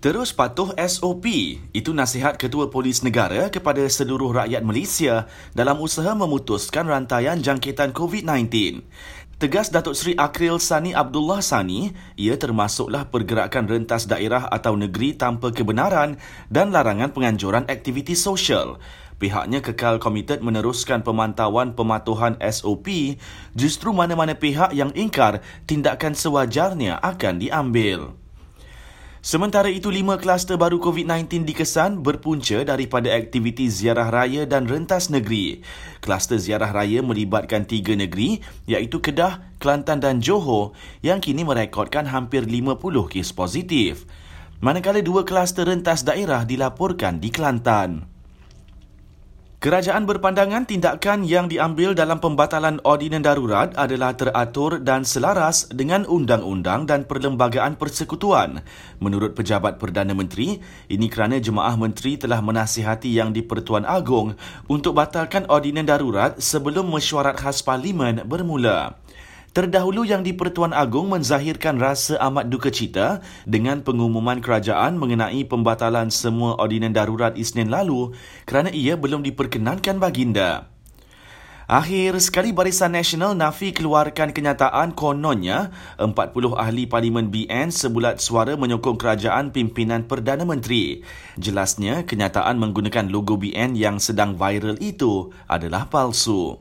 Terus patuh SOP. Itu nasihat Ketua Polis Negara kepada seluruh rakyat Malaysia dalam usaha memutuskan rantaian jangkitan COVID-19. Tegas Datuk Seri Akril Sani Abdullah Sani, ia termasuklah pergerakan rentas daerah atau negeri tanpa kebenaran dan larangan penganjuran aktiviti sosial. Pihaknya kekal komited meneruskan pemantauan pematuhan SOP justru mana-mana pihak yang ingkar tindakan sewajarnya akan diambil. Sementara itu, lima kluster baru COVID-19 dikesan berpunca daripada aktiviti ziarah raya dan rentas negeri. Kluster ziarah raya melibatkan tiga negeri iaitu Kedah, Kelantan dan Johor yang kini merekodkan hampir 50 kes positif. Manakala dua kluster rentas daerah dilaporkan di Kelantan. Kerajaan berpandangan tindakan yang diambil dalam pembatalan ordinan darurat adalah teratur dan selaras dengan undang-undang dan perlembagaan persekutuan. Menurut pejabat Perdana Menteri, ini kerana jemaah menteri telah menasihati Yang di-Pertuan Agong untuk batalkan ordinan darurat sebelum mesyuarat khas parlimen bermula. Terdahulu yang di Pertuan Agong menzahirkan rasa amat duka cita dengan pengumuman kerajaan mengenai pembatalan semua ordinan darurat Isnin lalu kerana ia belum diperkenankan baginda. Akhir sekali Barisan Nasional Nafi keluarkan kenyataan kononnya 40 ahli Parlimen BN sebulat suara menyokong kerajaan pimpinan Perdana Menteri. Jelasnya kenyataan menggunakan logo BN yang sedang viral itu adalah palsu.